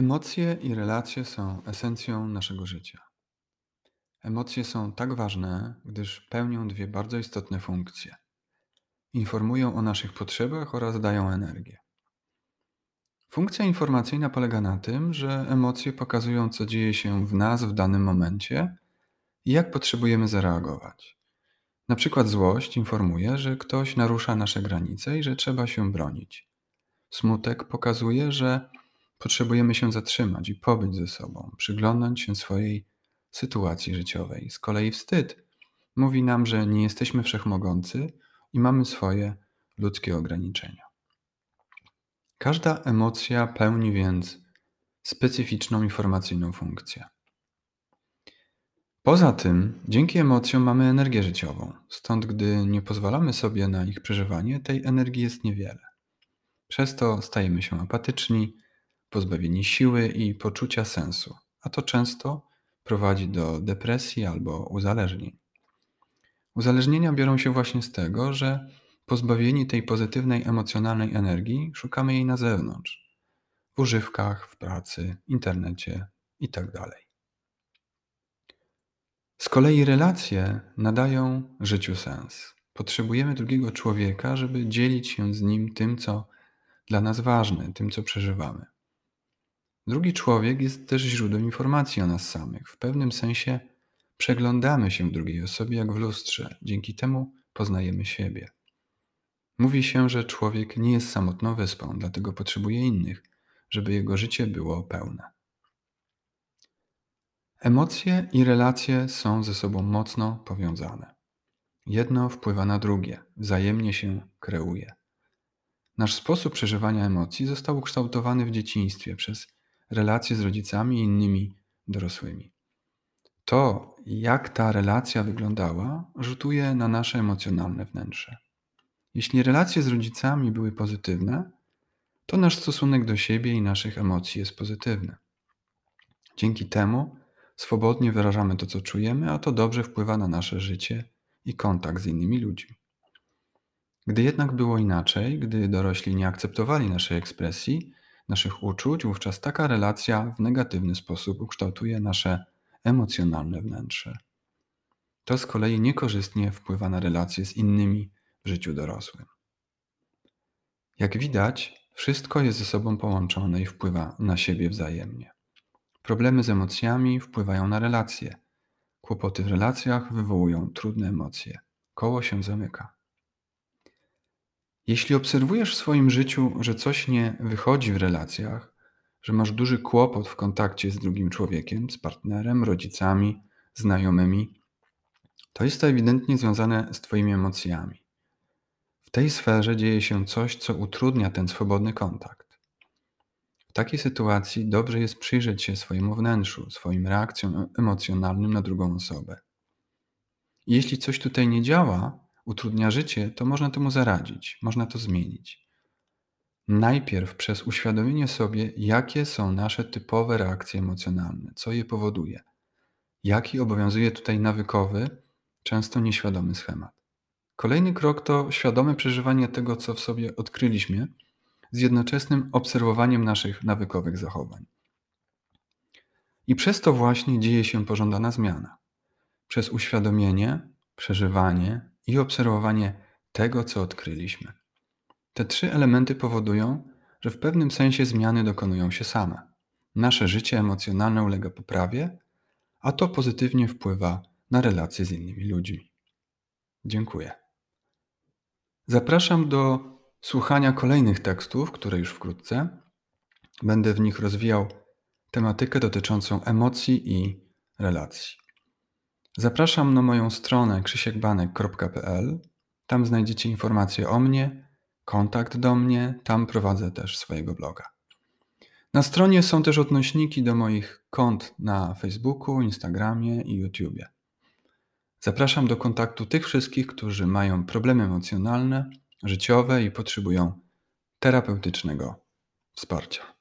Emocje i relacje są esencją naszego życia. Emocje są tak ważne, gdyż pełnią dwie bardzo istotne funkcje. Informują o naszych potrzebach oraz dają energię. Funkcja informacyjna polega na tym, że emocje pokazują, co dzieje się w nas w danym momencie i jak potrzebujemy zareagować. Na przykład złość informuje, że ktoś narusza nasze granice i że trzeba się bronić. Smutek pokazuje, że Potrzebujemy się zatrzymać i pobyć ze sobą, przyglądnąć się swojej sytuacji życiowej. Z kolei wstyd mówi nam, że nie jesteśmy wszechmogący i mamy swoje ludzkie ograniczenia. Każda emocja pełni więc specyficzną informacyjną funkcję. Poza tym, dzięki emocjom mamy energię życiową, stąd gdy nie pozwalamy sobie na ich przeżywanie, tej energii jest niewiele. Przez to stajemy się apatyczni, pozbawieni siły i poczucia sensu, a to często prowadzi do depresji albo uzależnień. Uzależnienia biorą się właśnie z tego, że pozbawieni tej pozytywnej emocjonalnej energii szukamy jej na zewnątrz w używkach, w pracy, internecie itd. Tak z kolei relacje nadają życiu sens. Potrzebujemy drugiego człowieka, żeby dzielić się z nim tym, co dla nas ważne, tym, co przeżywamy. Drugi człowiek jest też źródłem informacji o nas samych. W pewnym sensie przeglądamy się drugiej osobie jak w lustrze, dzięki temu poznajemy siebie. Mówi się, że człowiek nie jest samotną wyspą, dlatego potrzebuje innych, żeby jego życie było pełne. Emocje i relacje są ze sobą mocno powiązane. Jedno wpływa na drugie, wzajemnie się kreuje. Nasz sposób przeżywania emocji został ukształtowany w dzieciństwie przez relacje z rodzicami i innymi dorosłymi. To, jak ta relacja wyglądała, rzutuje na nasze emocjonalne wnętrze. Jeśli relacje z rodzicami były pozytywne, to nasz stosunek do siebie i naszych emocji jest pozytywny. Dzięki temu swobodnie wyrażamy to, co czujemy, a to dobrze wpływa na nasze życie i kontakt z innymi ludźmi. Gdy jednak było inaczej, gdy dorośli nie akceptowali naszej ekspresji, naszych uczuć, wówczas taka relacja w negatywny sposób ukształtuje nasze emocjonalne wnętrze. To z kolei niekorzystnie wpływa na relacje z innymi w życiu dorosłym. Jak widać, wszystko jest ze sobą połączone i wpływa na siebie wzajemnie. Problemy z emocjami wpływają na relacje. Kłopoty w relacjach wywołują trudne emocje. Koło się zamyka. Jeśli obserwujesz w swoim życiu, że coś nie wychodzi w relacjach, że masz duży kłopot w kontakcie z drugim człowiekiem, z partnerem, rodzicami, znajomymi, to jest to ewidentnie związane z Twoimi emocjami. W tej sferze dzieje się coś, co utrudnia ten swobodny kontakt. W takiej sytuacji dobrze jest przyjrzeć się swojemu wnętrzu, swoim reakcjom emocjonalnym na drugą osobę. Jeśli coś tutaj nie działa, utrudnia życie, to można temu zaradzić, można to zmienić. Najpierw przez uświadomienie sobie, jakie są nasze typowe reakcje emocjonalne, co je powoduje, jaki obowiązuje tutaj nawykowy, często nieświadomy schemat. Kolejny krok to świadome przeżywanie tego, co w sobie odkryliśmy, z jednoczesnym obserwowaniem naszych nawykowych zachowań. I przez to właśnie dzieje się pożądana zmiana. Przez uświadomienie, przeżywanie i obserwowanie tego, co odkryliśmy. Te trzy elementy powodują, że w pewnym sensie zmiany dokonują się same. Nasze życie emocjonalne ulega poprawie, a to pozytywnie wpływa na relacje z innymi ludźmi. Dziękuję. Zapraszam do słuchania kolejnych tekstów, które już wkrótce. Będę w nich rozwijał tematykę dotyczącą emocji i relacji. Zapraszam na moją stronę krzysiekbanek.pl. Tam znajdziecie informacje o mnie, kontakt do mnie, tam prowadzę też swojego bloga. Na stronie są też odnośniki do moich kont na Facebooku, Instagramie i YouTubie. Zapraszam do kontaktu tych wszystkich, którzy mają problemy emocjonalne, życiowe i potrzebują terapeutycznego wsparcia.